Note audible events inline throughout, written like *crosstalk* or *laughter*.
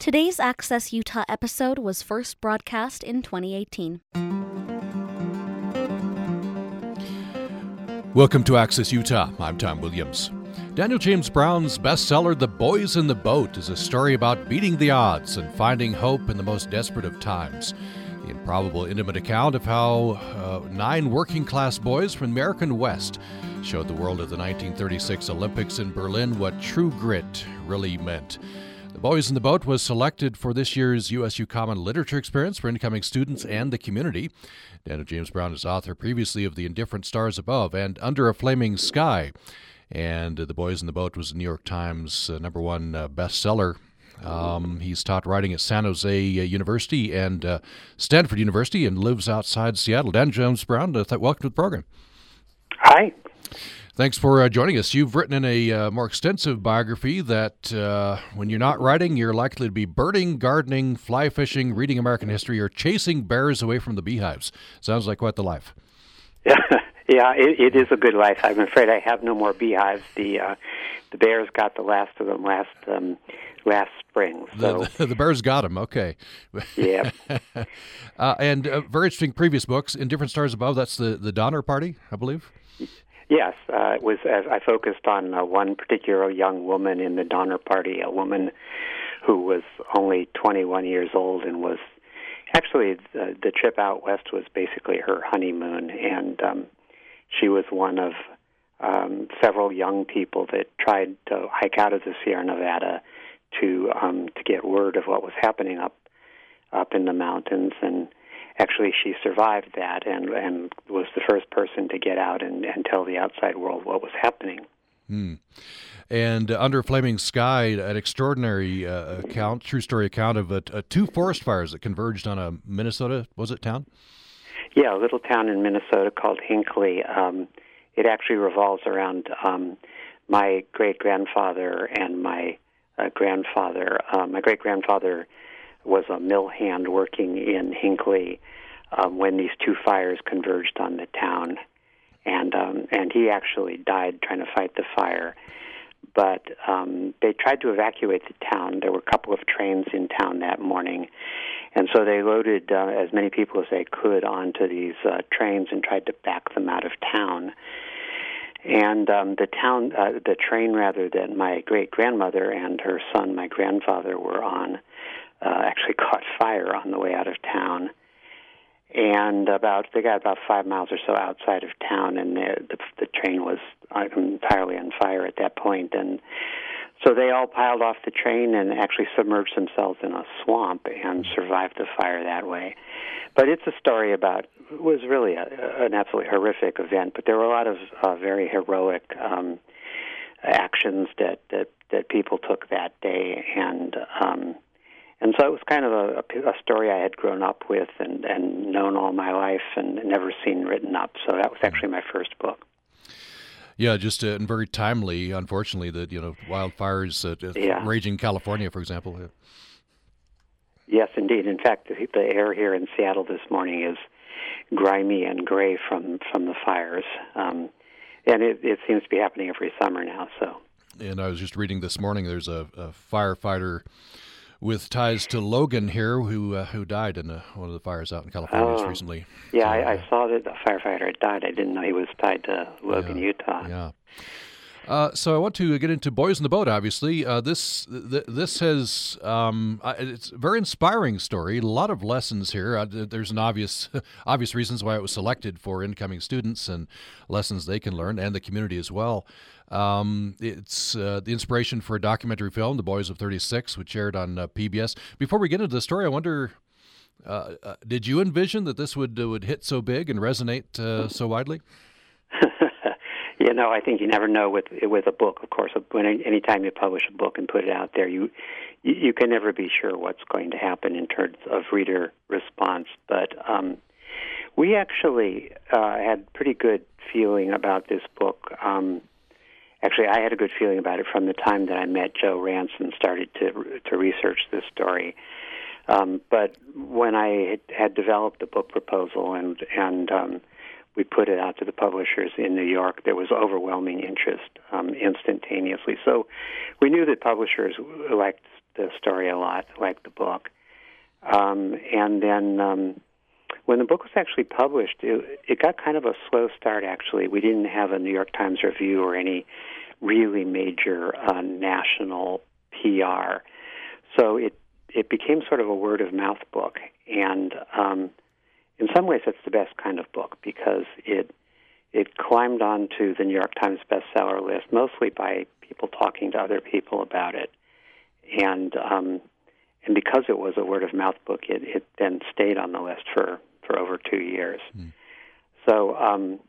Today's Access Utah episode was first broadcast in 2018. Welcome to Access Utah. I'm Tom Williams. Daniel James Brown's bestseller, The Boys in the Boat, is a story about beating the odds and finding hope in the most desperate of times. The improbable, intimate account of how uh, nine working class boys from the American West showed the world at the 1936 Olympics in Berlin what true grit really meant. The Boys in the Boat was selected for this year's USU Common Literature Experience for incoming students and the community. Daniel James Brown is author previously of The Indifferent Stars Above and Under a Flaming Sky. And The Boys in the Boat was the New York Times uh, number one uh, bestseller. Um, he's taught writing at San Jose uh, University and uh, Stanford University and lives outside Seattle. Dan James Brown, uh, welcome to the program. Hi. Thanks for uh, joining us. You've written in a uh, more extensive biography that uh, when you're not writing, you're likely to be birding, gardening, fly fishing, reading American history, or chasing bears away from the beehives. Sounds like quite the life. Yeah, *laughs* yeah, it, it is a good life. I'm afraid I have no more beehives. The uh, the bears got the last of them last um, last spring. So. The, *laughs* the, the bears got them. Okay. Yeah. *laughs* uh, and uh, very interesting previous books. Indifferent Stars Above. That's the the Donner Party, I believe. Yes, uh, it was. As I focused on uh, one particular young woman in the Donner Party, a woman who was only 21 years old and was actually the, the trip out west was basically her honeymoon, and um, she was one of um, several young people that tried to hike out of the Sierra Nevada to um, to get word of what was happening up up in the mountains and actually she survived that and and was the first person to get out and, and tell the outside world what was happening. Hmm. And uh, under flaming sky, an extraordinary uh, account, true story account of uh, two forest fires that converged on a Minnesota was it town? Yeah, a little town in Minnesota called Hinckley. Um, it actually revolves around um, my great grandfather and my uh, grandfather. Uh, my great grandfather was a mill hand working in Hinckley um, when these two fires converged on the town, and um, and he actually died trying to fight the fire. But um, they tried to evacuate the town. There were a couple of trains in town that morning, and so they loaded uh, as many people as they could onto these uh, trains and tried to back them out of town. And um, the town, uh, the train rather, that my great grandmother and her son, my grandfather, were on, uh, actually caught fire on the way out of town. And about they got about five miles or so outside of town, and the the, the train was entirely on fire at that point. And so they all piled off the train and actually submerged themselves in a swamp and survived the fire that way. But it's a story about it was really a, an absolutely horrific event, but there were a lot of uh, very heroic um, actions that, that that people took that day, and um, and so it was kind of a, a story I had grown up with and, and known all my life and never seen written up. So that was actually my first book. Yeah, just uh, and very timely. Unfortunately, that you know wildfires uh, yeah. raging in California, for example. Yeah. Yes, indeed. In fact, the, the air here in Seattle this morning is grimy and gray from from the fires, um, and it, it seems to be happening every summer now. So. And I was just reading this morning. There's a, a firefighter with ties to Logan here, who uh, who died in uh, one of the fires out in California oh, recently. Yeah, so, I, I, saw that the firefighter had died. I didn't know he was tied to Logan, yeah, Utah. Yeah. Uh, so I want to get into Boys in the Boat. Obviously, uh, this th- this has um, it's a very inspiring story. A lot of lessons here. Uh, there's an obvious *laughs* obvious reasons why it was selected for incoming students and lessons they can learn, and the community as well. Um, it's uh, the inspiration for a documentary film, The Boys of 36, which aired on uh, PBS. Before we get into the story, I wonder. Uh, did you envision that this would would hit so big and resonate so widely? *laughs* *laughs* you know, I think you never know with with a book. Of course, when anytime you publish a book and put it out there, you you can never be sure what's going to happen in terms of reader response. But um, we actually uh, had pretty good feeling about this book. Um, actually, I had a good feeling about it from the time that I met Joe Rantz and started to to research this story. Um, but when I had, had developed the book proposal and and um, we put it out to the publishers in New York. There was overwhelming interest um, instantaneously. So we knew that publishers liked the story a lot, liked the book. Um, and then um, when the book was actually published, it, it got kind of a slow start. Actually, we didn't have a New York Times review or any really major uh, national PR, so it it became sort of a word of mouth book. And um, in some ways, it's the best kind of book because it it climbed onto the New York Times bestseller list mostly by people talking to other people about it, and um, and because it was a word of mouth book, it, it then stayed on the list for for over two years. Mm. So um,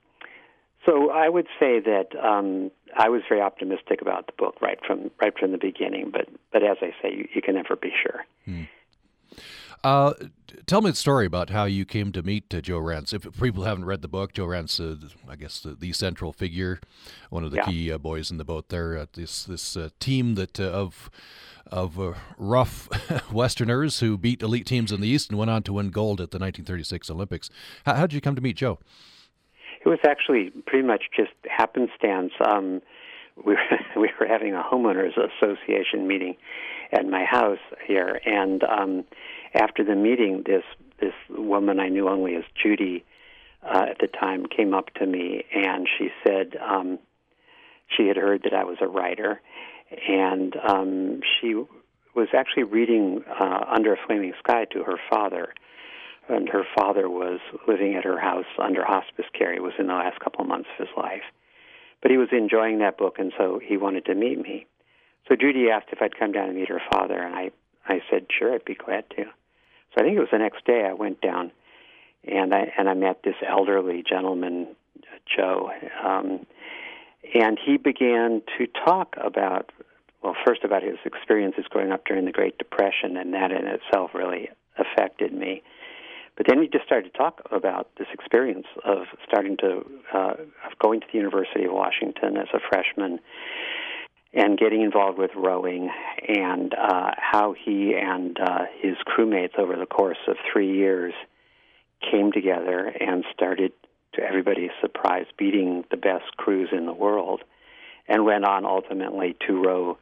so I would say that um, I was very optimistic about the book right from right from the beginning. But but as I say, you, you can never be sure. Mm. Uh, tell me the story about how you came to meet uh, Joe Rantz. If people haven't read the book, Joe Rantz, uh, I guess the, the, central figure, one of the yeah. key uh, boys in the boat there. this this uh, team that uh, of of rough *laughs* Westerners who beat elite teams in the East and went on to win gold at the 1936 Olympics. How, how did you come to meet Joe? It was actually pretty much just happenstance. Um, we were, *laughs* we were having a homeowners association meeting at my house here, and um, after the meeting, this this woman I knew only as Judy uh, at the time came up to me and she said um, she had heard that I was a writer, and um, she was actually reading uh, Under a Flaming Sky to her father. And her father was living at her house under hospice care. He was in the last couple of months of his life. But he was enjoying that book, and so he wanted to meet me. So Judy asked if I'd come down and meet her father, and I, I said, sure, I'd be glad to. So I think it was the next day I went down, and I and I met this elderly gentleman, Joe, um, and he began to talk about well, first about his experiences growing up during the Great Depression, and that in itself really affected me. But then he just started to talk about this experience of starting to uh, of going to the University of Washington as a freshman and getting involved with rowing and uh, how he and uh, his crewmates over the course of three years came together and started, to everybody's surprise, beating the best crews in the world, and went on ultimately to row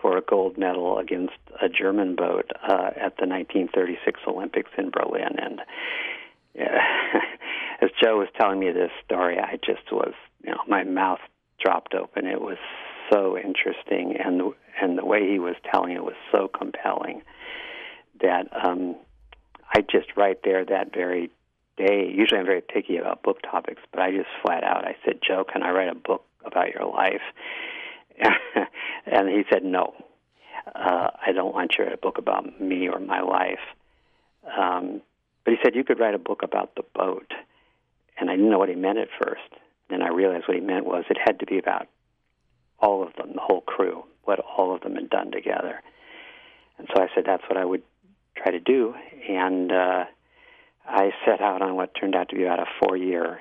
for a gold medal against a German boat uh, at the 1936 Olympics in Berlin. And yeah, *laughs* as Joe was telling me this story, I just was, you know, my mouth dropped open. It was so interesting, and and the way he was telling it was so compelling that um, I just right there that very day. Usually, I'm very picky about book topics, but I just flat out I said, "Joe, can I write a book about your life?" *laughs* and he said, "No, uh, I don't want you to write a book about me or my life." Um, but he said you could write a book about the boat, and I didn't know what he meant at first. Then I realized what he meant was it had to be about all of them, the whole crew, what all of them had done together. And so I said that's what I would try to do, and uh, I set out on what turned out to be about a four-year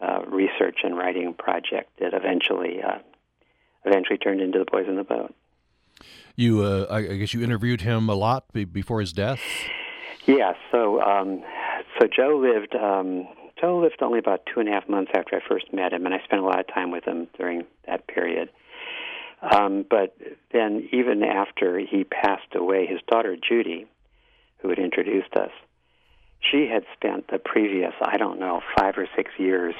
uh, research and writing project that eventually uh, eventually turned into the Boys in the Boat. You, uh, I guess, you interviewed him a lot before his death. Yeah. So, um, so Joe lived. Um, Joe lived only about two and a half months after I first met him, and I spent a lot of time with him during that period. Um, but then, even after he passed away, his daughter Judy, who had introduced us, she had spent the previous, I don't know, five or six years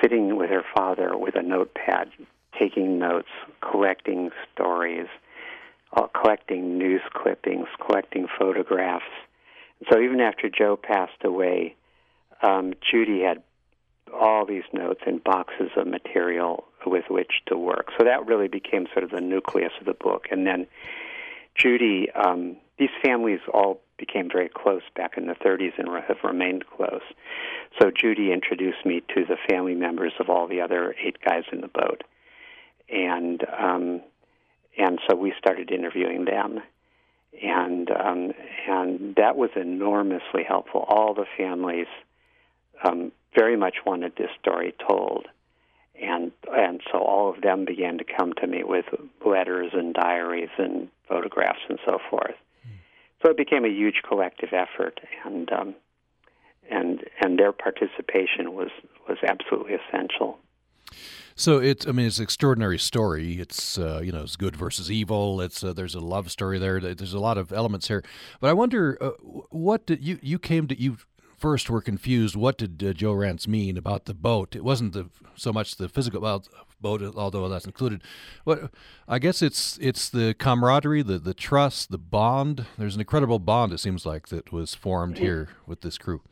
sitting with her father with a notepad, taking notes, collecting stories, uh, collecting news clippings, collecting photographs. So even after Joe passed away, um, Judy had all these notes and boxes of material with which to work. So that really became sort of the nucleus of the book. And then Judy, um, these families all became very close back in the 30s and have remained close. So Judy introduced me to the family members of all the other eight guys in the boat, and um, and so we started interviewing them, and um, and that was enormously helpful. All the families um, very much wanted this story told, and and so all of them began to come to me with letters and diaries and photographs and so forth. So it became a huge collective effort, and um, and and their participation was was absolutely essential. So it's, I mean, it's an extraordinary story. It's, uh, you know, it's good versus evil. It's uh, there's a love story there. There's a lot of elements here. But I wonder, uh, what did you you came to you first were confused. What did uh, Joe Rantz mean about the boat? It wasn't the so much the physical well, boat, although that's included. What I guess it's it's the camaraderie, the the trust, the bond. There's an incredible bond. It seems like that was formed here with this crew.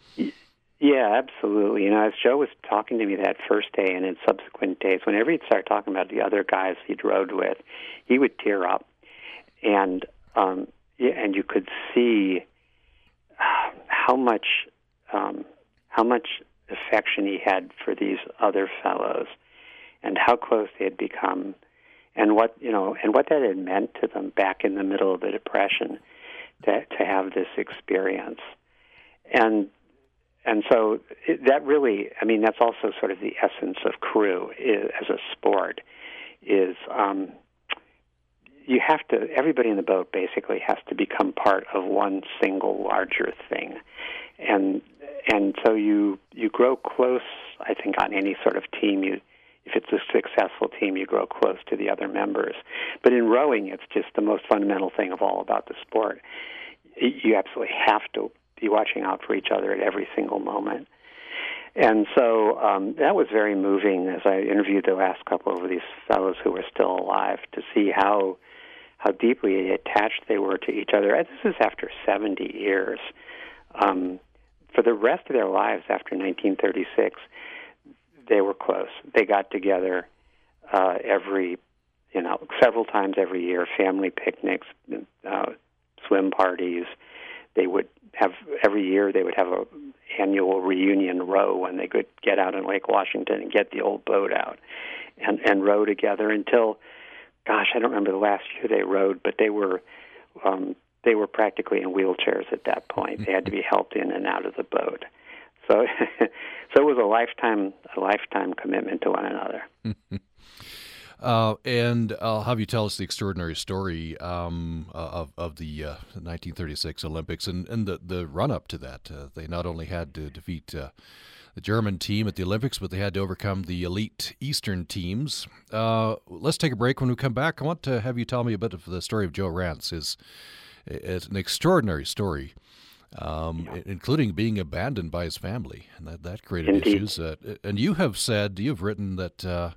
Yeah, absolutely. You know, as Joe was talking to me that first day and in subsequent days, whenever he'd start talking about the other guys he'd rode with, he would tear up, and um, yeah, and you could see how much um, how much affection he had for these other fellows, and how close they had become, and what you know, and what that had meant to them back in the middle of the depression, to to have this experience, and and so it, that really, I mean, that's also sort of the essence of crew is, as a sport. Is um, you have to everybody in the boat basically has to become part of one single larger thing, and and so you you grow close. I think on any sort of team, you if it's a successful team, you grow close to the other members. But in rowing, it's just the most fundamental thing of all about the sport. You absolutely have to be watching out for each other at every single moment. And so um, that was very moving as I interviewed the last couple of these fellows who were still alive to see how how deeply attached they were to each other. This is after 70 years. Um, for the rest of their lives after 1936, they were close. They got together uh, every, you know, several times every year, family picnics, uh, swim parties. They would have every year they would have a annual reunion row when they could get out in Lake Washington and get the old boat out and and row together until gosh I don't remember the last year they rowed but they were um they were practically in wheelchairs at that point they had to be helped in and out of the boat so *laughs* so it was a lifetime a lifetime commitment to one another *laughs* Uh, and I'll have you tell us the extraordinary story um, uh, of of the uh, 1936 Olympics and, and the the run up to that. Uh, they not only had to defeat uh, the German team at the Olympics, but they had to overcome the elite Eastern teams. Uh, let's take a break. When we come back, I want to have you tell me a bit of the story of Joe Rantz. is It's an extraordinary story. Um, yeah. including being abandoned by his family, and that that created Indeed. issues. and you have said you've written that uh,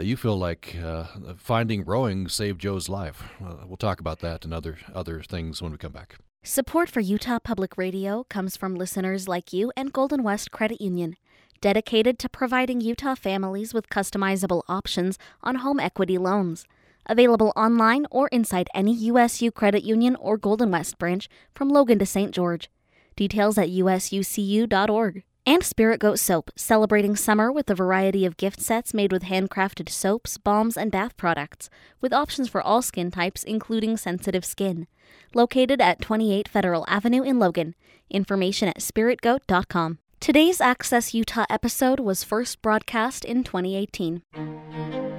you feel like uh, finding rowing saved Joe's life. Uh, we'll talk about that and other other things when we come back. Support for Utah Public Radio comes from listeners like you and Golden West Credit Union, dedicated to providing Utah families with customizable options on home equity loans. Available online or inside any USU Credit Union or Golden West branch from Logan to St. George. Details at usucu.org. And Spirit Goat Soap, celebrating summer with a variety of gift sets made with handcrafted soaps, balms, and bath products, with options for all skin types, including sensitive skin. Located at 28 Federal Avenue in Logan. Information at spiritgoat.com. Today's Access Utah episode was first broadcast in 2018.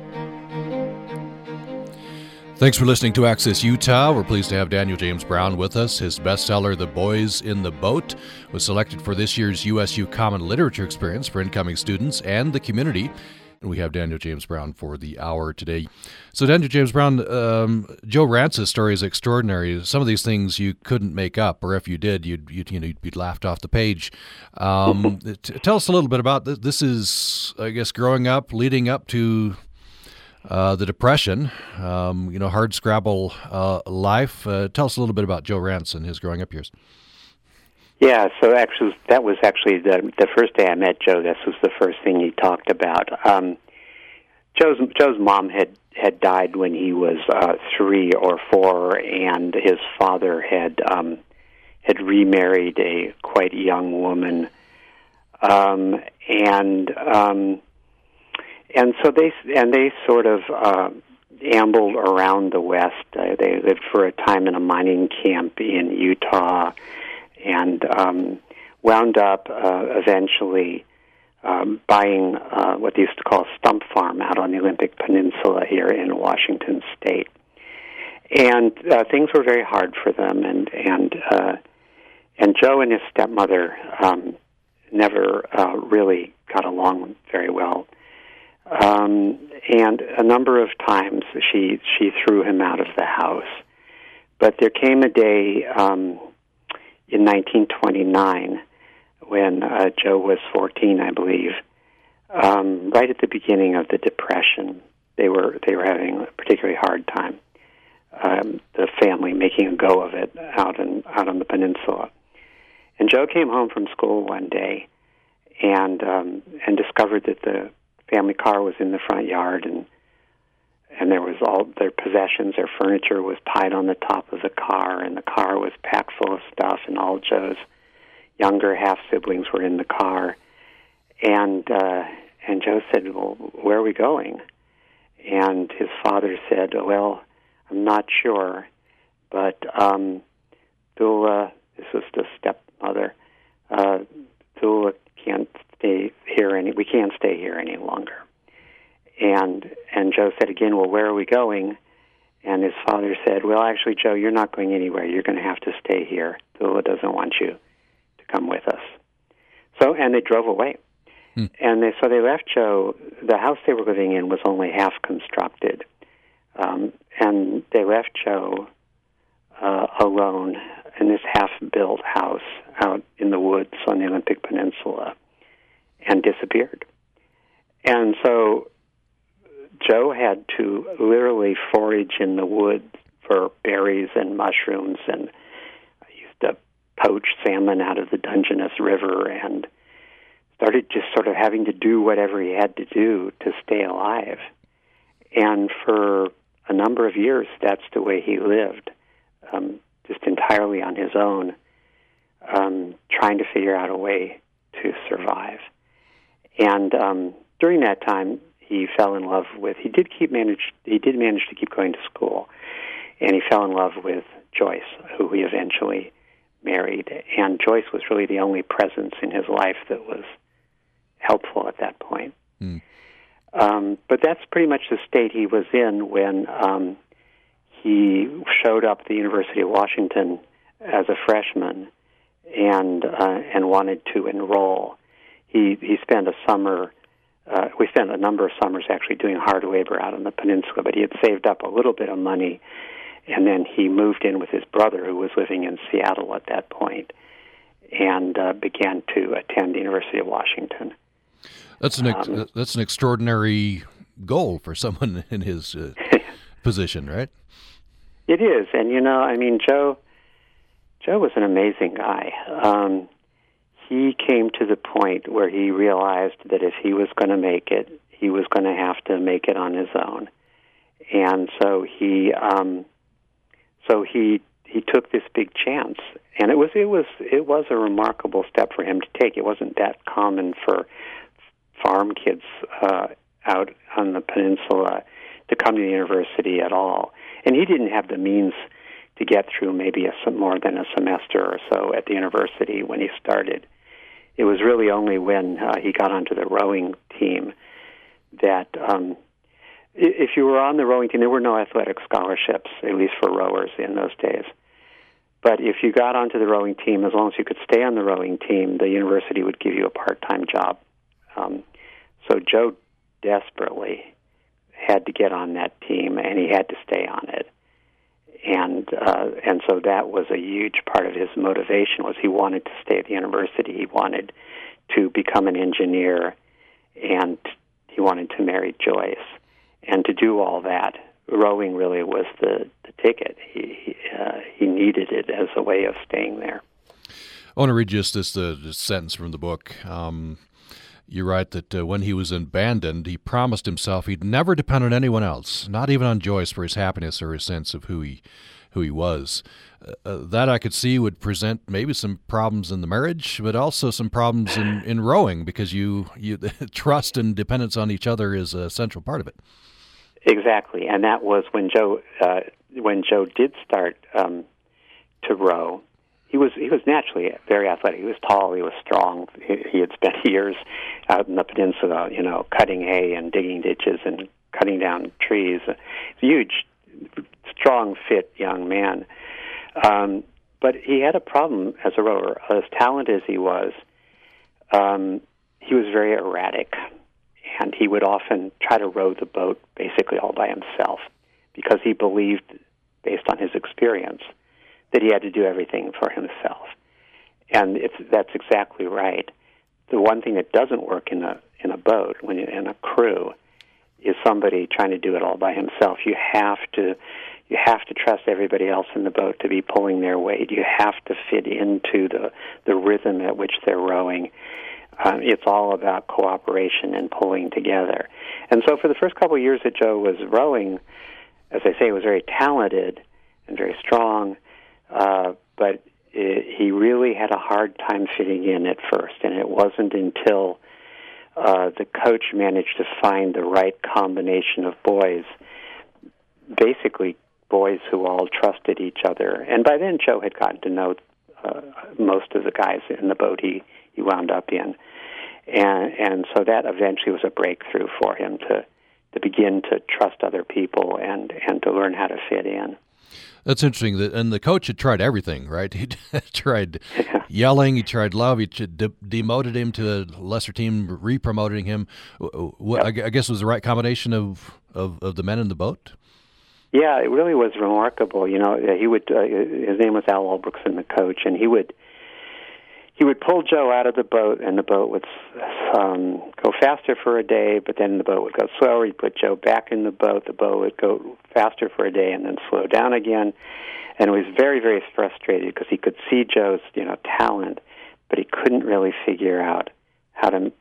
Thanks for listening to Access Utah. We're pleased to have Daniel James Brown with us. His bestseller, The Boys in the Boat, was selected for this year's USU Common Literature Experience for incoming students and the community. And we have Daniel James Brown for the hour today. So, Daniel James Brown, um, Joe Rantz's story is extraordinary. Some of these things you couldn't make up, or if you did, you'd, you'd you know you'd be laughed off the page. Um, *laughs* t- tell us a little bit about this. This is, I guess, growing up, leading up to uh, the Depression, um, you know, hard scrabble uh, life. Uh, tell us a little bit about Joe Rantz and his growing up years. Yeah, so actually, that was actually the the first day I met Joe. This was the first thing he talked about. Um, Joe's Joe's mom had had died when he was uh, three or four, and his father had um, had remarried a quite young woman, um, and um, and so they and they sort of uh, ambled around the West. Uh, they lived for a time in a mining camp in Utah, and um, wound up uh, eventually um, buying uh, what they used to call a stump farm out on the Olympic Peninsula here in Washington State. And uh, things were very hard for them, and and uh, and Joe and his stepmother um, never uh, really got along very well Um, and a number of times she she threw him out of the house. But there came a day um, in 1929 when uh, Joe was 14, I believe, um, right at the beginning of the Depression. They were they were having a particularly hard time. Um, the family making a go of it out in out on the peninsula. And Joe came home from school one day and um, and discovered that the family car was in the front yard and and there was all their possessions, their furniture was piled on the top of the car, and the car was packed full of stuff, and all Joe's younger half siblings were in the car, and uh, and Joe said, "Well, where are we going?" And his father said, "Well, I'm not sure, but um, Thula, this was the stepmother, uh, Thula can't stay here any. We can't stay here any longer." And and Joe said again, "Well, where are we going?" And his father said, "Well, actually, Joe, you're not going anywhere. You're going to have to stay here. Thula doesn't want you to come with us." So, and they drove away. Hmm. And they, so they left Joe. The house they were living in was only half constructed, um, and they left Joe uh, alone in this half-built house out in the woods on the Olympic Peninsula, and disappeared. And so Joe had to literally forage in the woods for berries and mushrooms, and I used to poach salmon out of the Dungeness River, and started just sort of having to do whatever he had to do to stay alive. And for a number of years, that's the way he lived, um, just entirely on his own, um, trying to figure out a way to survive. And um, during that time, he fell in love with. He did keep manage. He did manage to keep going to school, and he fell in love with Joyce, who he eventually married. And Joyce was really the only presence in his life that was helpful at that point. Mm. Um, but that's pretty much the state he was in when um, he showed up at the University of Washington as a freshman and uh, and wanted to enroll. He he spent a summer uh, we spent a number of summers actually doing hard labor out on the peninsula, but he had saved up a little bit of money, and then he moved in with his brother, who was living in Seattle at that point, and uh, began to attend the University of Washington. That's an ex- um, that's an extraordinary goal for someone *laughs* in his uh, *laughs* position, right? It is, and you know, I mean, Joe. Joe was an amazing guy. Um, he came to the point where he realized that if he was going to make it, he was going to have to make it on his own, and so he, um, so he he took this big chance, and it was it was it was a remarkable step for him to take. It wasn't that common for farm kids uh, out on the peninsula to come to the university at all, and he didn't have the means to get through maybe a, more than a semester or so at the university when he started it was really only when uh, he got onto the rowing team that um, if you were on the rowing team, there were no athletic scholarships, at least for rowers in those days. But if you got onto the rowing team, as long as you could stay on the rowing team, the university would give you a part-time job. Um, so Joe desperately had to get on that team, and he had to stay on it and uh, and so that was a huge part of his motivation was he wanted to stay at the university. He wanted to become an engineer, and he wanted to marry Joyce, and to do all that, rowing really was the, the ticket. He he, uh, he needed it as a way of staying there. I want to read just this, uh, sentence from the book. Um, you write that uh, when he was abandoned, he promised himself he'd never depend on anyone else, not even on Joyce for his happiness or his sense of who he who he was. Uh, uh, that I could see would present maybe some problems in the marriage, but also some problems in, in rowing because you you *laughs* trust and dependence on each other is a central part of it. Exactly, and that was when Joe uh, when Joe did start um, to row he was he was naturally very athletic. He was tall. He was strong. He, he had spent *laughs* years out in the peninsula, you know, cutting hay and digging ditches and cutting down trees. a huge, strong, fit young man. Um, but he had a problem as a rower. As talented as he was, um, he was very erratic, and he would often try to row the boat basically all by himself because he believed, based on his experience, that he had to do everything for himself. And it's, that's exactly right. The one thing that doesn't work in a in a boat when you're in a crew is somebody trying to do it all by himself. You have to you have to trust everybody else in the boat to be pulling their weight. You have to fit into the the rhythm at which they're rowing. Um, it's all about cooperation and pulling together. And so, for the first couple of years that Joe was rowing, as I say, he was very talented and very strong, uh, but it, he really had a hard time fitting in at first. And it wasn't until uh, the coach managed to find the right combination of boys, basically boys who all trusted each other. And by then, Joe had gotten to know uh, most of the guys in the boat he he wound up in, and and so that eventually was a breakthrough for him to to begin to trust other people and and to learn how to fit in. That's interesting. That and the coach had tried everything, right? *laughs* He tried yelling, he tried love, he de- demoted him to a lesser team, re-promoting him. What yep. I guess was the right combination of, of, of the men in the boat. Yeah, it really was remarkable. You know, he would. Uh, his name was Al Ulbrickson, the coach, and he would he would pull Joe out of the boat, and the boat would um, go faster for a day, but then the boat would go slower. He'd put Joe back in the boat. The boat would go faster for a day, and then slow down again. And it was very, very frustrated because he could see Joe's, you know, talent, but he couldn't really figure out how to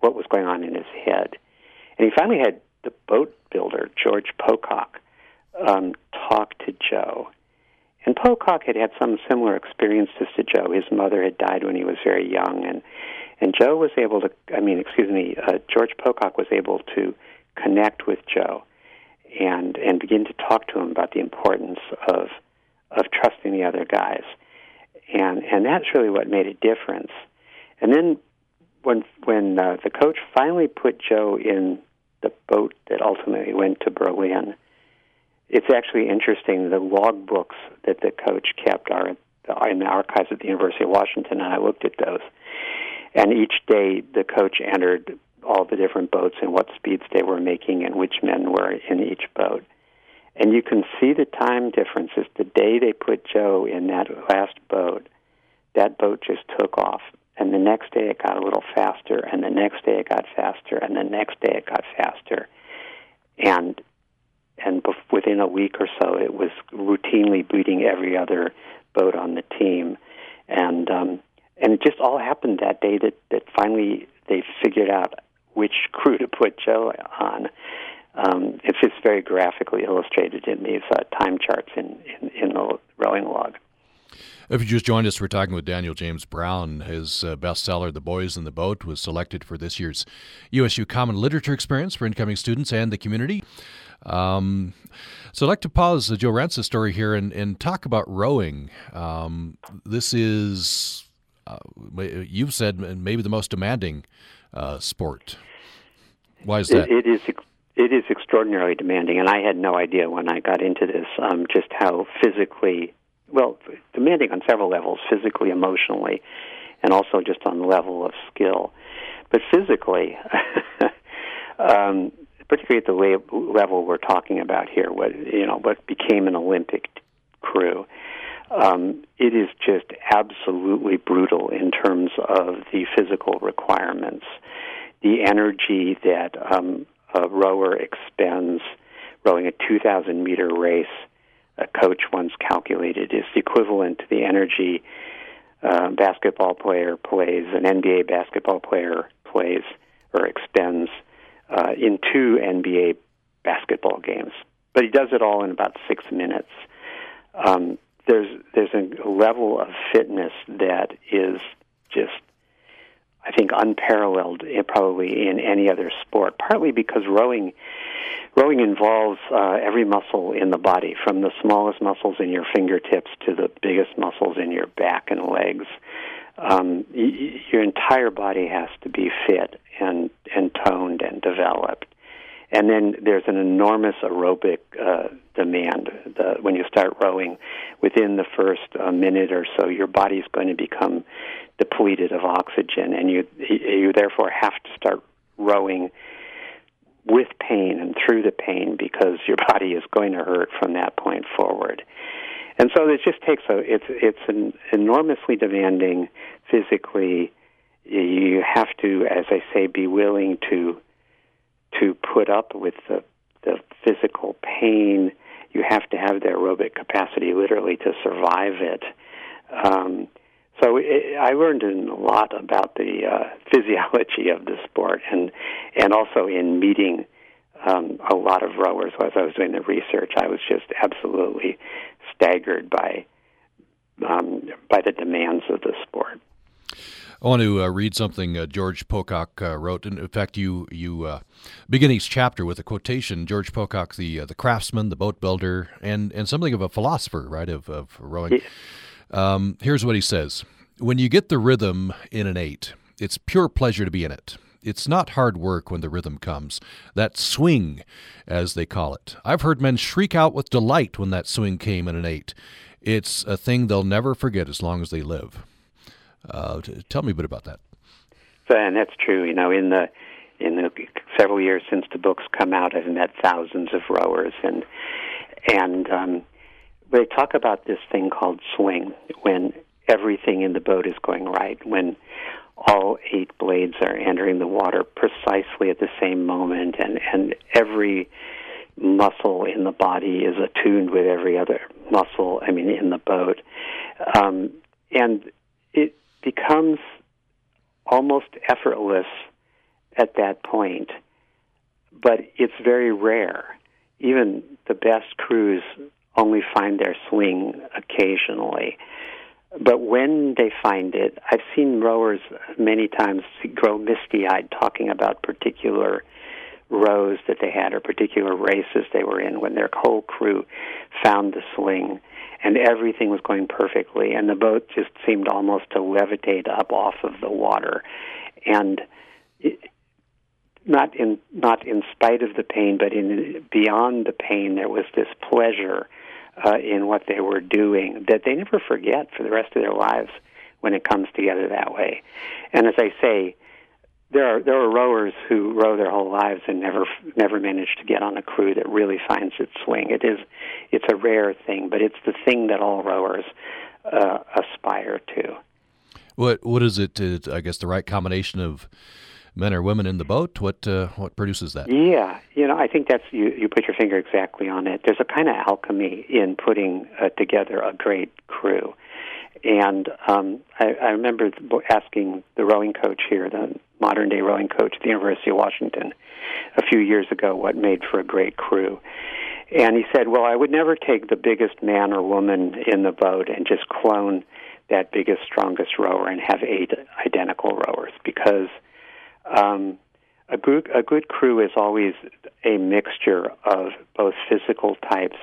what was going on in his head. And he finally had the boat builder George Pocock um, talk to Joe and Pocock had had some similar experiences to Joe. His mother had died when he was very young, and and Joe was able to. I mean, excuse me, uh, George Pocock was able to connect with Joe, and and begin to talk to him about the importance of of trusting the other guys, and and that's really what made a difference. And then when when uh, the coach finally put Joe in the boat that ultimately went to Berlin it's actually interesting. The log books that the coach kept are in the archives at the University of Washington, and I looked at those. And each day, the coach entered all the different boats and what speeds they were making and which men were in each boat. And you can see the time differences. The day they put Joe in that last boat, that boat just took off. And the next day it got a little faster, and the next day it got faster, and the next day it got faster. And and within a week or so, it was routinely beating every other boat on the team, and um, and it just all happened that day that that finally they figured out which crew to put Joe on. Um, it's just very graphically illustrated in these uh, time charts in, in, in the rowing log. If you just joined us, we're talking with Daniel James Brown. His uh, bestseller, The Boys in the Boat, was selected for this year's USU Common Literature Experience for incoming students and the community. Um, so I'd like to pause the Joe Rantz story here and, and talk about rowing. Um, this is, uh, you've said, maybe the most demanding uh, sport. Why is that? it, it is. It is extraordinarily demanding, and I had no idea when I got into this um, just how physically, well, demanding on several levels, physically, emotionally, and also just on the level of skill. But physically, *laughs* um, particularly at the level we're talking about here, what you know, what became an Olympic crew. Um, it is just absolutely brutal in terms of the physical requirements, the energy that um, a rower expends rowing a 2,000 meter race. A coach once calculated is equivalent to the energy uh, basketball player plays, an NBA basketball player plays or expends uh, in two NBA basketball games. But he does it all in about six minutes. Um, there's there's a level of fitness that is just, I think, unparalleled in, probably in any other sport. Partly because rowing rowing involves uh, every muscle in the body, from the smallest muscles in your fingertips to the biggest muscles in your back and legs. Um, y- your entire body has to be fit and and toned and developed. And then there's an enormous aerobic uh, demand. The, when you start rowing, within the first uh, minute or so, your body's going to become depleted of oxygen, and you you therefore have to start rowing with pain and through the pain because your *laughs* body is going to hurt from that point forward. And so it just takes a it's it's an enormously demanding physically. You have to as I say be willing to to put up with the the physical pain. You have to have the aerobic capacity literally to survive it. Um, so it, I learned a lot about the uh, physiology of the sport, and and also in meeting um, a lot of rowers as I was doing the research. I was just absolutely staggered by um, by the demands of the sport. I want to uh, read something uh, George Pocock uh, wrote. In fact, you you uh, begin each chapter with a quotation. George Pocock, the uh, the craftsman, the boat builder, and and something of a philosopher, right, of of rowing. Yeah. Um, here's what he says When you get the rhythm in an eight, it's pure pleasure to be in it. It's not hard work when the rhythm comes. That swing, as they call it. I've heard men shriek out with delight when that swing came in an eight. It's a thing they'll never forget as long as they live. Uh, tell me a bit about that. And that's true. You know, in the in the several years since the book's come out, I've met thousands of rowers, and and um, they talk about this thing called swing when everything in the boat is going right, when all eight blades are entering the water precisely at the same moment, and, and every muscle in the body is attuned with every other muscle, I mean, in the boat. Um, and it becomes almost effortless at that point, but it's very rare. Even the best crews only find their swing occasionally. But when they find it, I've seen rowers many times grow misty eyed talking about particular rows that they had or particular races they were in when their whole crew found the swing and everything was going perfectly and the boat just seemed almost to levitate up off of the water. And it, not in not in spite of the pain but in beyond the pain there was this pleasure uh, in what they were doing that they never forget for the rest of their lives when it comes together that way. And as I say, there are there are rowers who row their whole lives and never never manage to get on a crew that really finds its swing. It is it's a rare thing, but it's the thing that all rowers uh, aspire to. What what is it? To, I guess the right combination of men or women in the boat? What uh, what produces that? Yeah, you know, I think that's you. You put your finger exactly on it. There's a kind of alchemy in putting uh, together a great crew, and um, I, I remember asking the rowing coach here, the modern day rowing coach at the University of Washington, a few years ago, what made for a great crew. And he said, "Well, I would never take the biggest man or woman in the boat and just clone." that biggest, strongest rower and have eight identical rowers because um, a good a good crew is always a mixture of both physical types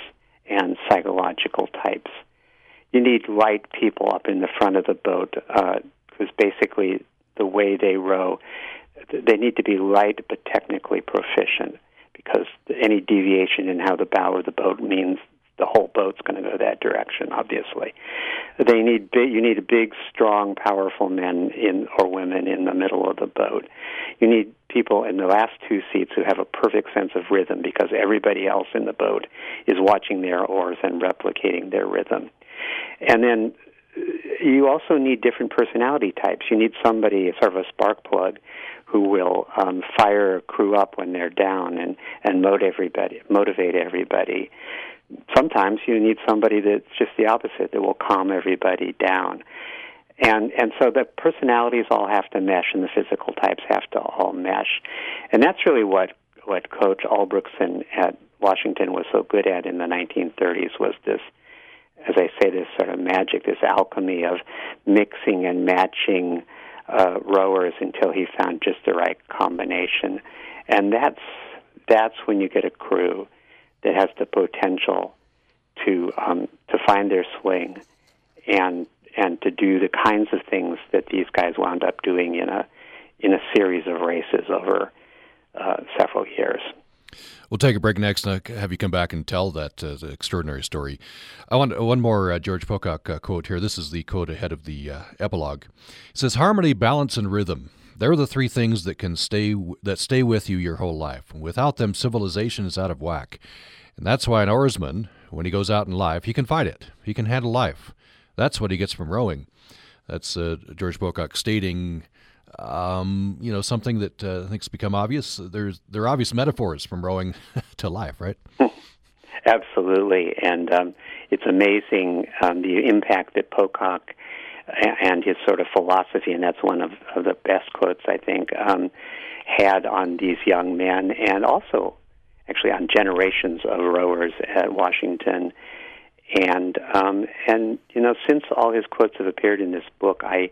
and psychological types. You need light people up in the front of the boat because uh, basically the way they row, they need to be light but technically proficient because any deviation in how the bow of the boat means the whole boat's going to go that direction. Obviously, they need you need a big, strong, powerful men in or women in the middle of the boat. You need people in the last two seats who have a perfect sense of rhythm because everybody else in the boat is watching their oars and replicating their rhythm. And then uh, you also need different personality types. You need somebody, sort of a spark plug, who will um, fire a crew up when they're down and and motivate everybody. Motivate everybody sometimes you need somebody that's just the opposite that will calm everybody down. And and so the personalities all have to mesh and the physical types have to all mesh. And that's really what what coach Ulbrickson at washington was so good at in the 1930s was this as i say this sort of magic this alchemy of mixing and matching uh, rowers until he found just the right combination. And that's that's when you get a crew that has the potential to um, to find their swing and and to do the kinds of things that these guys wound up doing in a in a series of races over uh, several years. We'll take a break next and have you come back and tell that uh, extraordinary story. I want one more uh, George Pocock uh, quote here. This is the quote ahead of the uh, epilogue. It says, Harmony, balance, and rhythm They're the three things that can stay that stay with you your whole life. Without them, civilization is out of whack. And that's why an oarsman, when he goes out in life, he can fight it. He can handle life. That's what he gets from rowing. That's uh, George Pocock stating, um, you know, something that uh, I think's become obvious. There's there are obvious metaphors from rowing *laughs* to life, right? *laughs* Absolutely, and um, it's amazing um, the impact that Pocock and his sort of philosophy, and that's one of, of the best quotes I think um, had on these young men, and also actually on generations of rowers at Washington. And um, and you know, since all his quotes have appeared in this book, I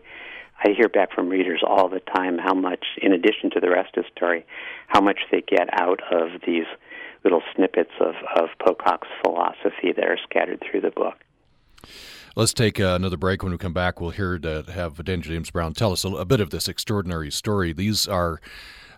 I hear back from readers all the time how much, in addition to the rest of the story, how much they get out of these little snippets of, of Pocock's philosophy that are scattered through the book. Let's take uh, another break. When we come back, we'll hear to have Daniel James Brown tell us a, a bit of this extraordinary story. These are,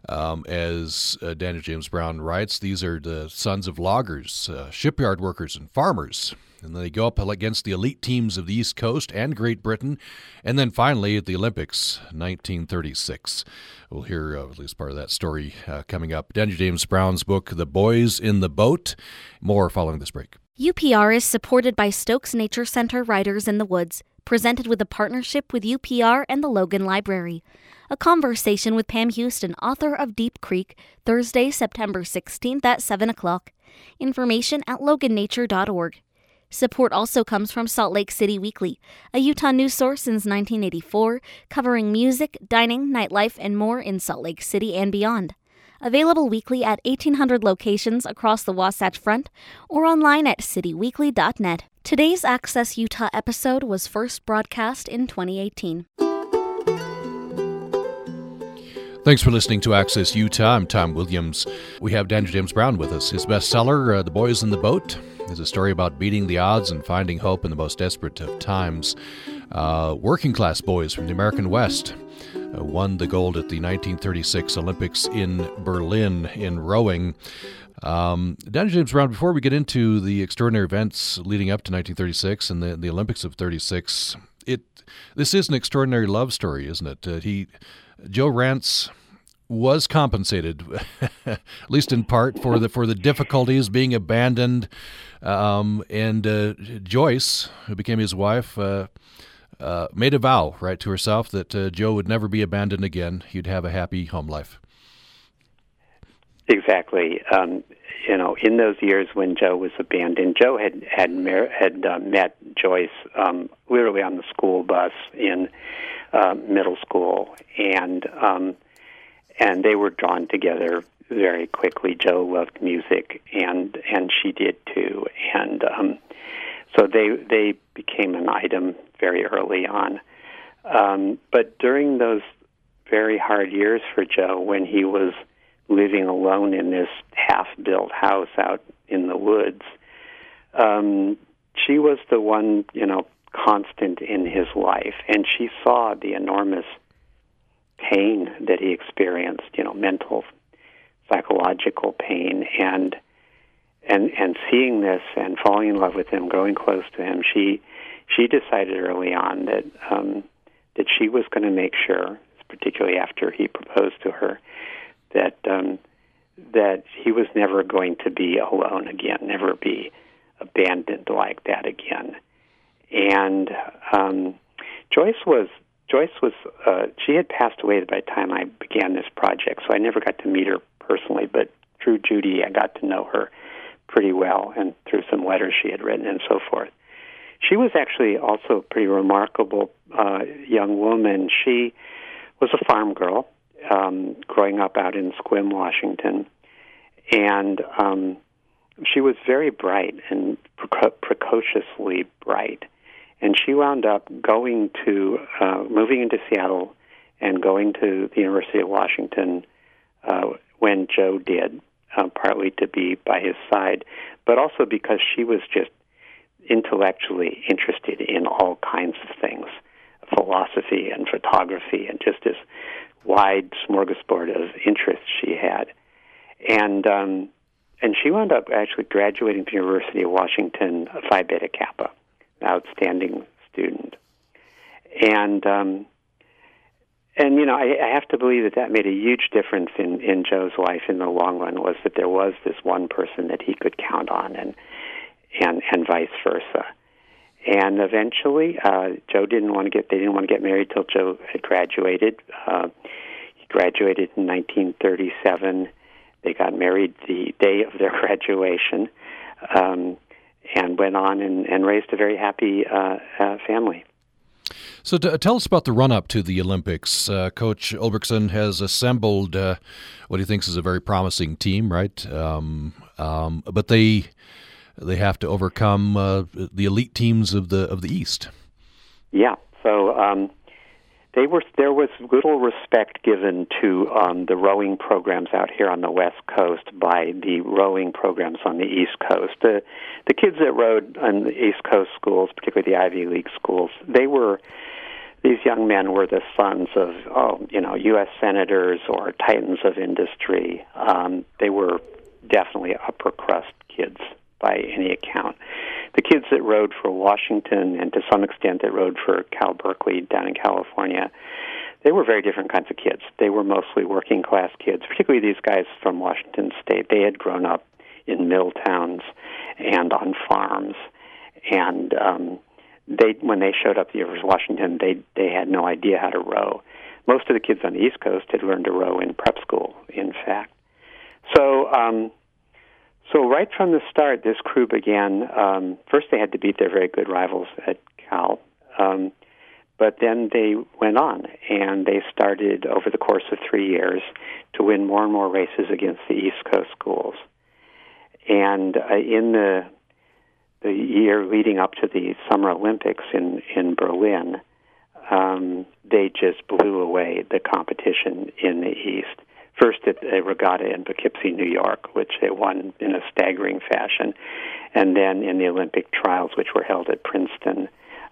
um, as uh, Daniel James Brown writes, these are the sons of loggers, uh, shipyard workers, and farmers. And they go up against the elite teams of the East Coast and Great Britain. And then finally at the Olympics, 1936. We'll hear uh, at least part of that story uh, coming up. Daniel James Brown's book, The Boys in the Boat. More following this break. UPR is supported by Stokes Nature Center Writers in the Woods, presented with a partnership with UPR and the Logan Library. A conversation with Pam Houston, author of Deep Creek, Thursday, September 16th at 7 o'clock. Information at logannature.org. Support also comes from Salt Lake City Weekly, a Utah news source since 1984, covering music, dining, nightlife, and more in Salt Lake City and beyond. Available weekly at 1,800 locations across the Wasatch Front or online at cityweekly.net. Today's Access Utah episode was first broadcast in 2018. Thanks for listening to Access Utah. I'm Tom Williams. We have Daniel James Brown with us. His bestseller, uh, The Boys in the Boat, is a story about beating the odds and finding hope in the most desperate of times. Uh, working class boys from the American West won the gold at the 1936 Olympics in Berlin in rowing. Um, Daniel James Brown, before we get into the extraordinary events leading up to 1936 and the, the Olympics of 36, it this is an extraordinary love story, isn't it? Uh, he Joe Rantz was compensated, *laughs* at least in part, for the for the difficulties being abandoned. Um, and uh, Joyce, who became his wife, uh, uh, made a vow right to herself that uh, Joe would never be abandoned again. He'd have a happy home life. Exactly. Um, you know, in those years when Joe was abandoned, Joe had had mer- had uh, met Joyce um, literally on the school bus in uh, middle school, and um, and they were drawn together very quickly. Joe loved music, and and she did too, and um, so they they became an item very early on. Um, but during those very hard years for Joe, when he was living alone in this half-built house out in the woods, um, she was the one, you know, constant in his life, and she saw the enormous pain that he experienced, you know, mental, psychological pain, and and and seeing this and falling in love with him, growing close to him, she she decided early on that um, that she was going to make sure, particularly after he proposed to her, that um, that he was never going to be alone again, never be abandoned like that again. And um, Joyce was Joyce was uh, she had passed away by the time I began this project, so I never got to meet her personally. But through Judy, I got to know her pretty well, and through some letters she had written and so forth. She was actually also a pretty remarkable uh, young woman. She was a farm girl um, growing up out in Sequim, Washington, and um, she was very bright and precociously bright and she wound up going to uh, moving into Seattle and going to the University of Washington uh, when Joe did, uh, partly to be by his side, but also because she was just intellectually interested in all kinds of things, philosophy and photography, and just this wide smorgasbord of interests she had, and. Um, and she wound up actually graduating from University of Washington Phi Beta Kappa outstanding student. And um, and you know, I, I have to believe that that made a huge difference in in Joe's life in the long run. Was that there was this one person that he could count on, and and and vice versa. And eventually, uh, Joe didn't want to get they didn't want to get married till Joe had graduated. Uh, he graduated in 1937. They got married the day of their *laughs* graduation, um, and went on and, and raised a very happy uh, uh, family. So, to, tell us about the run up to the Olympics. Uh, Coach Ulbrickson has assembled uh, what he thinks is a very promising team, right? Um, um, but they they have to overcome uh, the elite teams of the of the East. Yeah. So um, they were there was little respect given to um, the rowing programs out here on the West Coast by the rowing programs on the East Coast. The the kids that rowed on the East Coast schools, particularly the Ivy League schools, they were these young men were the sons of oh you know U.S. senators or titans of industry. Um, they were definitely upper crust kids by any account. The kids that rowed for Washington and to some extent that rowed for Cal Berkeley down in California, they were very different kinds of kids. They were mostly working class kids, particularly these guys from Washington State. They had grown up in mill towns and on farms, and um, they when they showed up here for Washington, they they had no idea how to row. Most of the kids on the East Coast had learned to row in prep school, in fact. So um, so right from the start, this crew began. Um, first, they had to beat their very good rivals at Cal, um, but then they went on and they started over the course of three years to win more and more races against the East Coast schools. And uh, in the the year leading up to the Summer Olympics in in Berlin, um, they just blew away the competition in the East first at a regatta in Poughkeepsie, New York, which they won in a staggering fashion, and then in the Olympic trials, which were held at Princeton,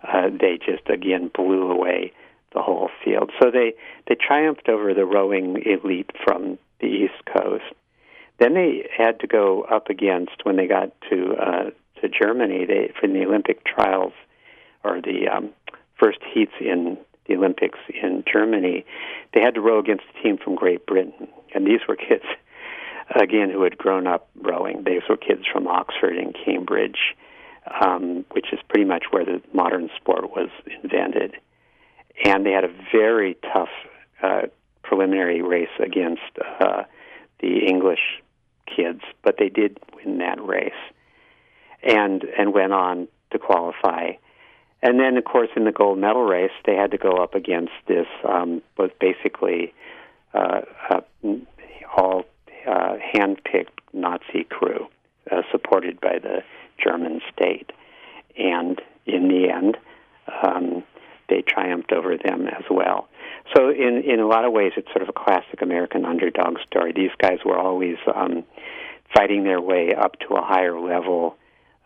uh, they just again blew away the whole field. So they they triumphed over the rowing elite from the East Coast. Then they had to go up against when they got to uh, to Germany. They for the Olympic trials or the um, first heats in the Olympics in Germany, they had to row against a team from Great Britain, and these were kids *laughs* again who had grown up rowing. These were kids from Oxford and Cambridge, um, which is pretty much where the modern sport was invented, and they had a very tough uh, preliminary race against uh, the English kids, but they did win that race, and and went on to qualify and then, of course, in the gold medal race, they had to go up against this um, was basically uh, uh, all uh, hand-picked Nazi crew, uh, supported by the German state. And in the end, um, they triumphed over them as well. So, in in a lot of ways, it's sort of a classic American underdog story. These guys were always um, fighting their way up to a higher level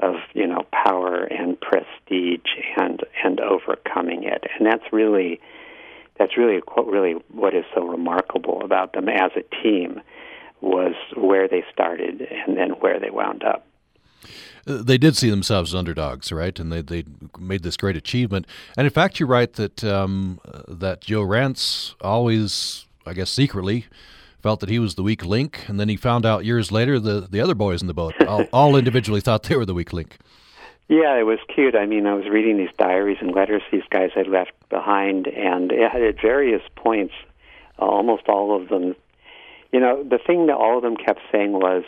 of you know power and prestige and and overcoming it and that's really that's really really what is so remarkable about them as a team was where they started and then where they wound up uh, they did see themselves as underdogs, right? And they they made this great achievement. And in fact, you write that um, that Joe Rantz always, I guess, secretly felt that he was the weak link, and then he found out years later the the other boys in the boat all, all individually thought they were the weak link. Yeah, it was cute. I mean, I was reading these diaries and letters these guys had left behind, and at various points, almost all of them, you know, the thing that all of them kept saying was,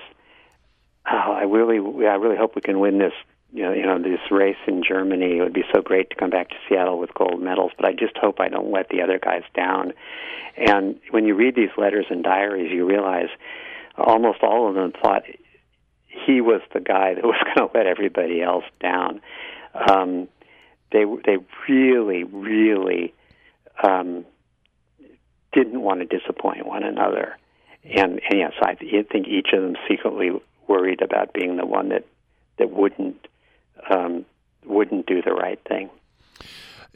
oh, "I really, I really hope we can win this you know, you know, this race in Germany. It would be so great to come back to Seattle with gold medals, but I just hope I don't let the other guys down. And when you read these letters and diaries, you realize almost all of them thought he was the guy that *laughs* was going to let everybody else down. Um, they they really, really um, didn't want to disappoint one another, and, and yes, I think each of them secretly worried about being the one that that wouldn't um, wouldn't do the right thing.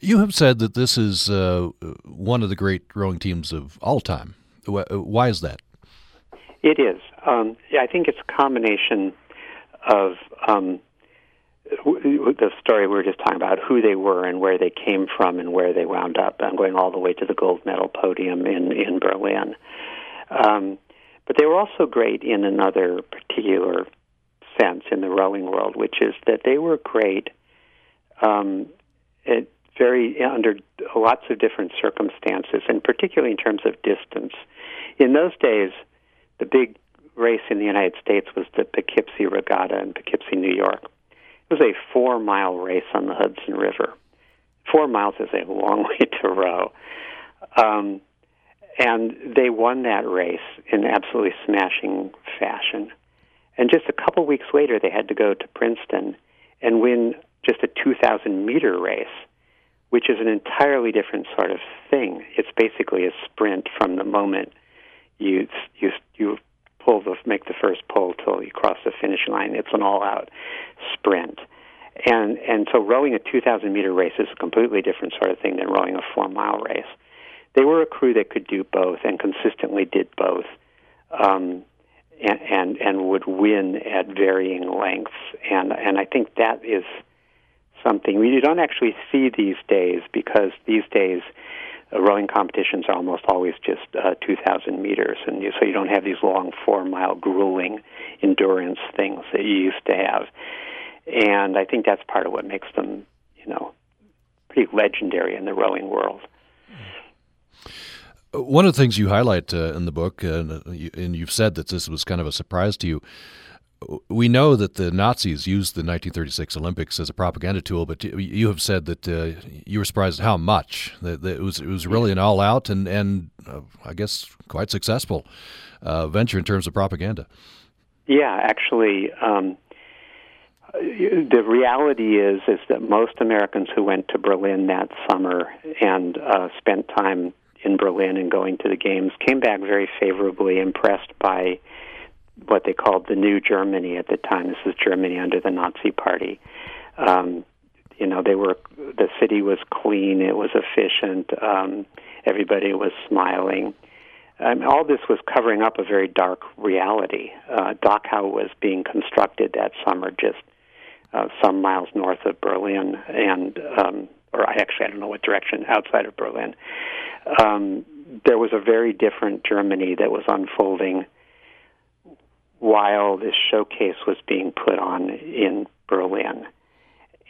You have said that this is uh, one of the great rowing teams of all time. Why is that? It is. Um, I think it's a combination of um, the story we were just talking about, who they were and where they came from and where they wound up, and going all the way to the gold medal podium in in Berlin. Um, but they were also great in another particular sense in the rowing world, which is that they were great um, very under lots of different circumstances, and particularly in terms of distance. In those days, the big race in the United States was the Poughkeepsie Regatta in Poughkeepsie, New York. It was a four mile race on the Hudson River. Four miles is a long *laughs* way to row. Um, and they won that race in absolutely smashing fashion. And just a couple weeks later, they had to go to Princeton and win just a 2,000 meter race, which is an entirely different sort of thing. It's basically a sprint from the moment you you you pull the make the first pull till you cross the finish line. It's an all-out sprint. And and so rowing a 2,000 meter race is a completely different sort of thing than rowing a four mile race they were a crew that could do both and consistently did both, um, and, and would win at varying lengths. And and I think that is something we don't actually see these days because these days uh, rowing competitions are almost always just uh, 2,000 meters, and you, so you don't have these long four-mile grueling endurance things that you used to have. And I think that's part of what makes them, you know, pretty legendary in the rowing world. One of the things you highlight uh, in the book, uh, and you've said that this was kind of a surprise to you, we know that the Nazis used the 1936 Olympics as a propaganda tool, but you have said that uh, you were surprised at how much that, that, it was. It was really an all-out and and uh, I guess quite successful uh, venture in terms of propaganda. Yeah, actually, um, the reality is is that most Americans who went to Berlin that summer and uh, spent time in Berlin and going to the games came back very favorably impressed by what they called the new Germany at the time. This was Germany under the Nazi Party. Um, you know, they were the city was clean, it was efficient, um, everybody was smiling. Um, all this was covering up a very dark reality. Uh, Dachau was being constructed that summer, just uh, some miles north of Berlin, and um, or actually I don't know what direction outside of Berlin um, there was a very different Germany that was unfolding while this showcase was being put on in Berlin.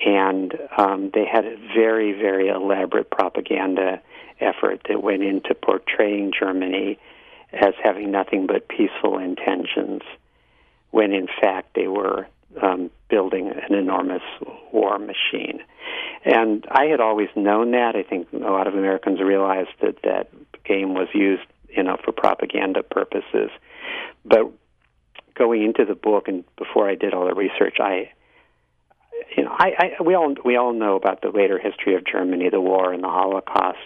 And um, they had a very, very elaborate propaganda effort that went into portraying Germany as having nothing but peaceful intentions, when in fact they were um, building an enormous war machine. And I had always known that. I think a lot of Americans realized that that game was used, you know, for propaganda purposes. But going into the book and before I did all the research, I you know, I, I we all we all know about the later history of Germany, the war and the Holocaust.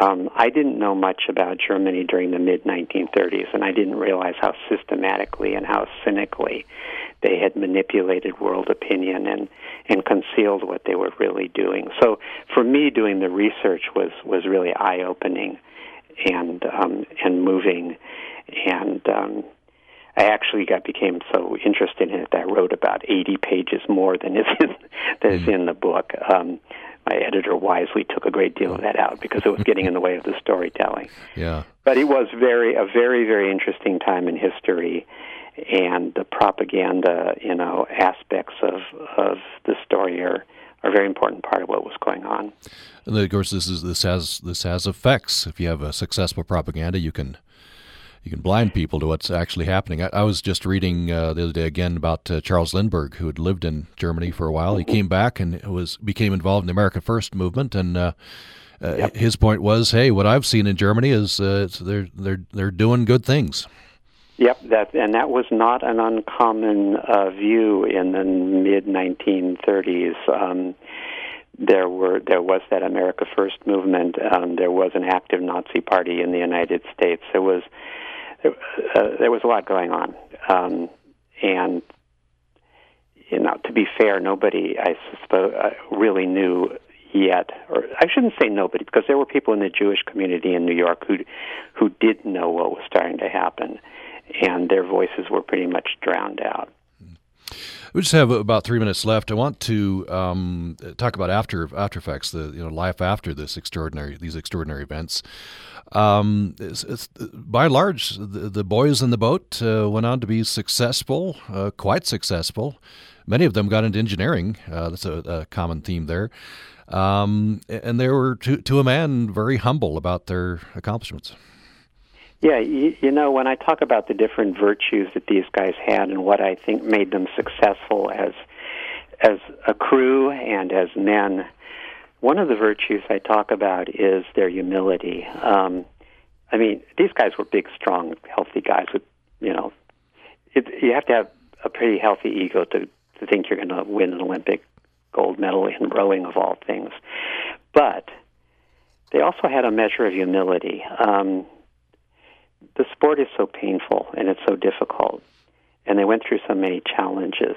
Um, I didn't know much about Germany during the mid 1930s, and I didn't realize how systematically and how cynically they had manipulated world opinion and and concealed what they were really doing. So for me, doing the research was was really eye opening and um, and moving, and um, I actually got became so interested in it that I wrote about 80 pages more than is in, that is hmm. in the book. Um, my editor wisely took a great deal of that out because it was getting in the way of the storytelling. *laughs* Yeah. But it was very a very very interesting time in history, and the propaganda, you know, aspects of of the story are a very important part of what was going on. And of course, this is this has this has effects. If you have a successful propaganda, you can you can blind people to what's actually happening. I, I was just reading uh, the other day again about uh, Charles Lindbergh, who had lived in Germany for a while. He came back and was became involved in the America First movement, and uh, uh yep. his point was, "Hey, what I've seen in Germany is uh, they're they're they're doing good things." Yep, that and that was not an uncommon uh, view in the mid 1930s. Um, there were there was that America First movement. Um, there was an active Nazi party in the United States. There was uh, there was a lot going on, um, and you know, to be fair, nobody, I suppose, uh, really knew yet, or I shouldn't say nobody, because there were people in the Jewish community in New York who who did know what was starting to happen, and their voices were pretty much drowned out. We just have about three minutes left. I want to um, talk about after after effects, the you know life after this extraordinary these extraordinary events. Um, it's, it's, by and large, the, the, boys in the boat uh, went on to be successful, uh, quite successful. Many of them got into engineering. Uh, that's a, a, common theme there. Um, and they were, to, to a man, very humble about their accomplishments. Yeah, you, you know, when I talk about the different virtues that these guys had and what I think made them successful as as a crew and as men, one of the virtues I talk about is their humility. Um, I mean, these guys were big, strong, healthy guys with, you know, it, you have to have a pretty healthy ego to to think you're going to win an Olympic gold medal in rowing of all things. But they also had a measure of humility. Um, the sport is so painful and it's so difficult, and they went through so many challenges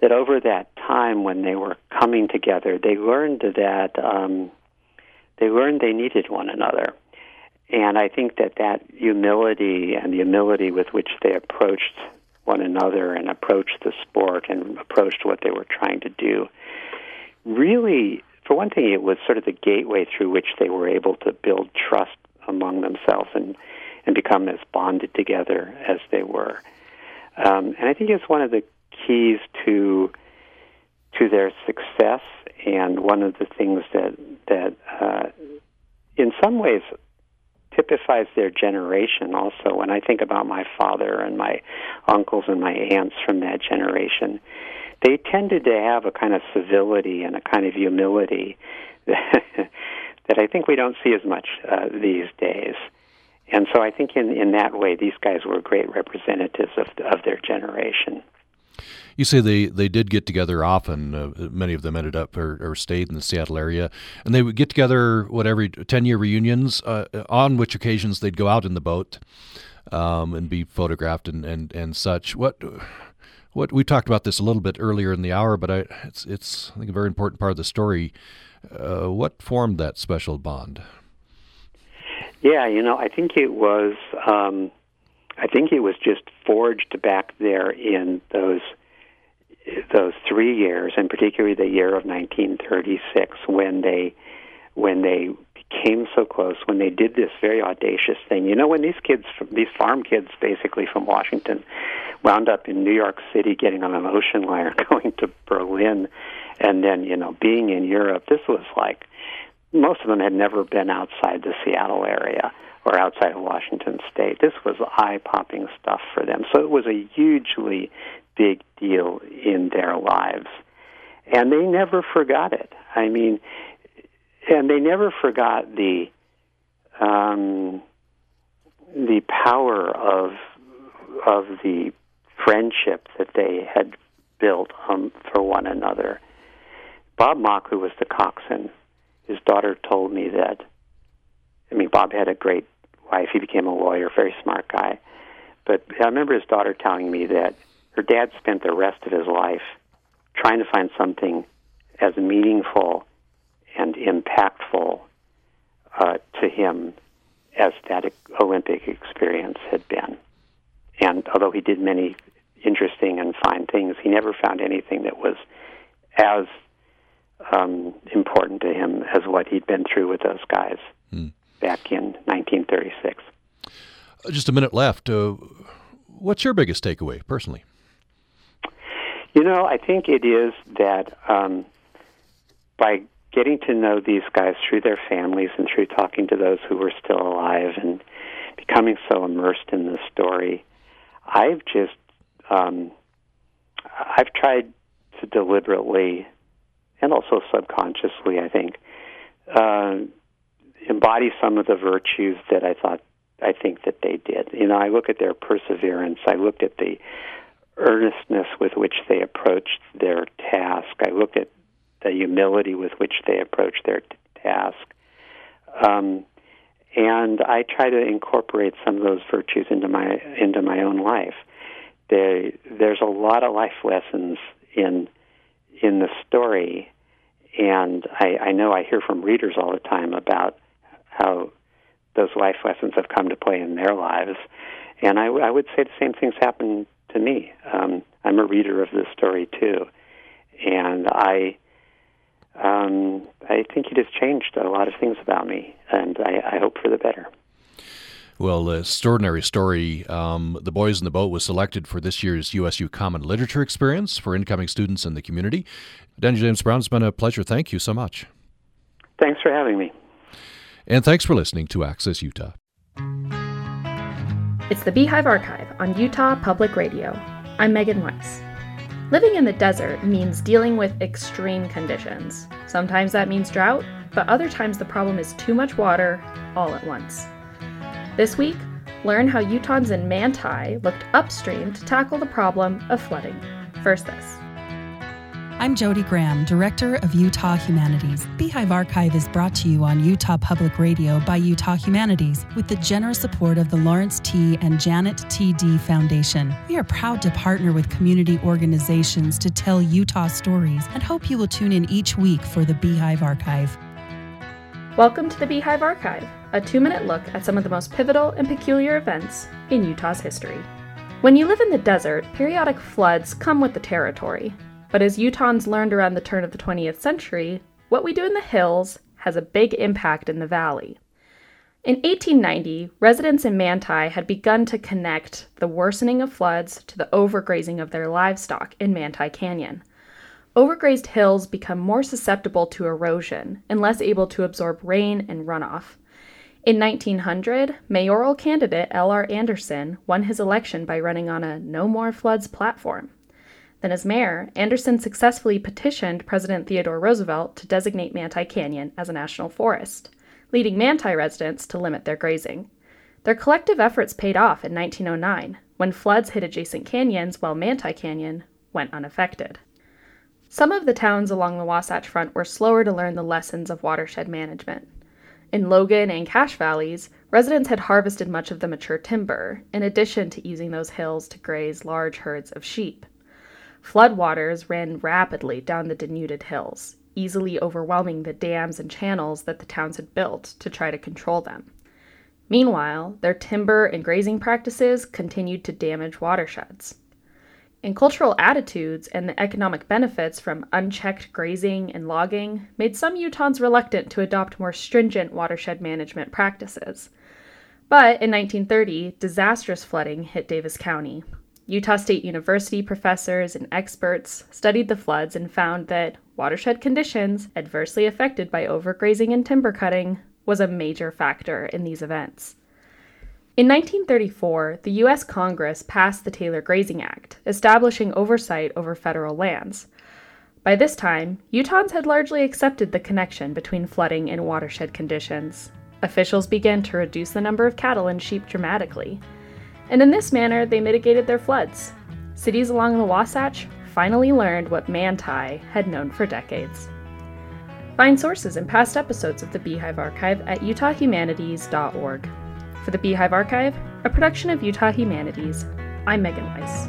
that over that time when they were coming together, they learned that um, they learned they needed one another. And I think that that humility and the humility with which they approached one another and approached the sport and approached what they were trying to do really, for one thing, it was sort of the gateway through which they were able to build trust among themselves and, and become as bonded together as they were. Um, and I think it's one of the keys to to their success, and one of the things that that uh, in some ways typifies their generation. Also, when I think about my father and my uncles and my aunts from that generation, they tended to have a kind of civility and a kind of humility that *laughs* that I think we don't see as much uh, these days. And so I think in, in that way, these guys were great representatives of, of their generation. You say they, they did get together often. Uh, many of them ended up or, or, stayed in the Seattle area, and they would get together what every ten year reunions. Uh, on which occasions they'd go out in the boat um, and be photographed and, and, and such. What what we talked about this a little bit earlier in the hour, but I, it's it's I think a very important part of the story. Uh, what formed that special bond? Yeah, you know, I think it was. Um, I think it was just forged back there in those those three years, and particularly the year of 1936, when they when they came so close, when they did this very audacious thing. You know, when these kids, these farm kids, basically from Washington, wound up in New York City, getting on an ocean liner, *laughs* going to Berlin, and then you know being in Europe. This was like most of them had never been outside the Seattle area or outside of Washington State. This was eye popping stuff for them. So it was a hugely big deal in their lives. And they never forgot it. I mean, and they never forgot the um, the power of of the friendship that they had built um, for one another. Bob Moch, who was the coxswain, his daughter told me that. I mean, Bob had a great wife. He became a lawyer, very smart guy. But I remember his daughter telling me that her dad spent the rest of his life trying to find something as meaningful and impactful uh, to him as that Olympic experience had been. And although he did many interesting and fine things, he never found anything that was as um, important to him as what he'd been through with those guys hmm. back in 1936. Just a minute left. Uh, what's your biggest takeaway personally? You know, I think it is that um, by getting to know these guys through their families and through talking to those who were still alive and becoming so immersed in the story, I've just um, I've tried to deliberately and also subconsciously, I think, uh, embody some of the virtues that I thought I think that they did. You know, I look at their perseverance. I looked at the earnestness with which they approached their task. I looked at the humility with which they approached their t- task. Um, and I try to incorporate some of those virtues into my into my own life. There, there's a lot of life lessons in in the story, and I, I know I hear from readers all the time about how those life lessons have come to play in their lives, and I, I would say the same things happen to me. Um, I'm a reader of this story too, and I um, I think it has changed a lot of things about me, and I, I hope for the better. Well, extraordinary story. Um, the Boys in the Boat was selected for this year's USU Common Literature Experience for incoming students in the community. Daniel James Brown, it's been a pleasure. Thank you so much. Thanks for having me. And thanks for listening to Access Utah. It's the Beehive Archive on Utah Public Radio. I'm Megan Weiss. Living in the desert means dealing with extreme conditions. Sometimes that means drought, but other times the problem is too much water all at once. This week, learn how Utahns in Manti looked upstream to tackle the problem of flooding. First, this. I'm Jody Graham, Director of Utah Humanities. Beehive Archive is brought to you on Utah Public Radio by Utah Humanities with the generous support of the Lawrence T. and Janet T. Dee Foundation. We are proud to partner with community organizations to tell Utah stories and hope you will tune in each week for the Beehive Archive. Welcome to the Beehive Archive, a two minute look at some of the most pivotal and peculiar events in Utah's history. When you live in the desert, periodic floods come with the territory. But as Utahns learned around the turn of the 20th century, what we do in the hills has a big impact in the valley. In 1890, residents in Manti had begun to connect the worsening of floods to the overgrazing of their livestock in Manti Canyon. Overgrazed hills become more susceptible to erosion and less able to absorb rain and runoff. In 1900, mayoral candidate L.R. Anderson won his election by running on a No More Floods platform. Then, as mayor, Anderson successfully petitioned President Theodore Roosevelt to designate Manti Canyon as a national forest, leading Manti residents to limit their grazing. Their collective efforts paid off in 1909 when floods hit adjacent canyons while Manti Canyon went unaffected. Some of the towns along the Wasatch Front were slower to learn the lessons of watershed management. In Logan and Cache valleys, residents had harvested much of the mature timber, in addition to using those hills to graze large herds of sheep. Floodwaters ran rapidly down the denuded hills, easily overwhelming the dams and channels that the towns had built to try to control them. Meanwhile, their timber and grazing practices continued to damage watersheds. And cultural attitudes and the economic benefits from unchecked grazing and logging made some Utahns reluctant to adopt more stringent watershed management practices. But in 1930, disastrous flooding hit Davis County, Utah State University professors and experts studied the floods and found that watershed conditions, adversely affected by overgrazing and timber cutting, was a major factor in these events. In 1934, the U.S. Congress passed the Taylor Grazing Act, establishing oversight over federal lands. By this time, Utahns had largely accepted the connection between flooding and watershed conditions. Officials began to reduce the number of cattle and sheep dramatically, and in this manner they mitigated their floods. Cities along the Wasatch finally learned what Manti had known for decades. Find sources and past episodes of the Beehive Archive at utahhumanities.org. For the Beehive Archive, a production of Utah Humanities, I'm Megan Weiss.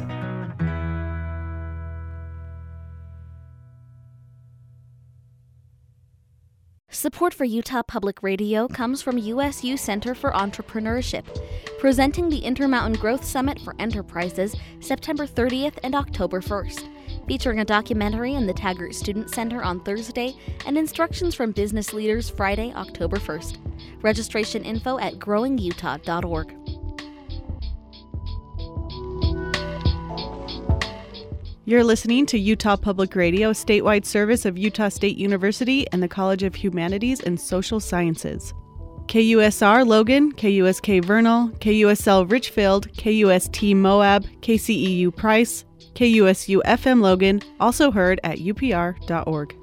Support for Utah Public Radio comes from USU Center for Entrepreneurship, presenting the Intermountain Growth Summit for Enterprises September 30th and October 1st, featuring a documentary in the Taggart Student Center on Thursday and instructions from business leaders Friday, October 1st. Registration info at growingutah.org. You're listening to Utah Public Radio, statewide service of Utah State University and the College of Humanities and Social Sciences. KUSR Logan, KUSK Vernal, KUSL Richfield, KUST Moab, KCEU Price, KUSU FM Logan, also heard at upr.org.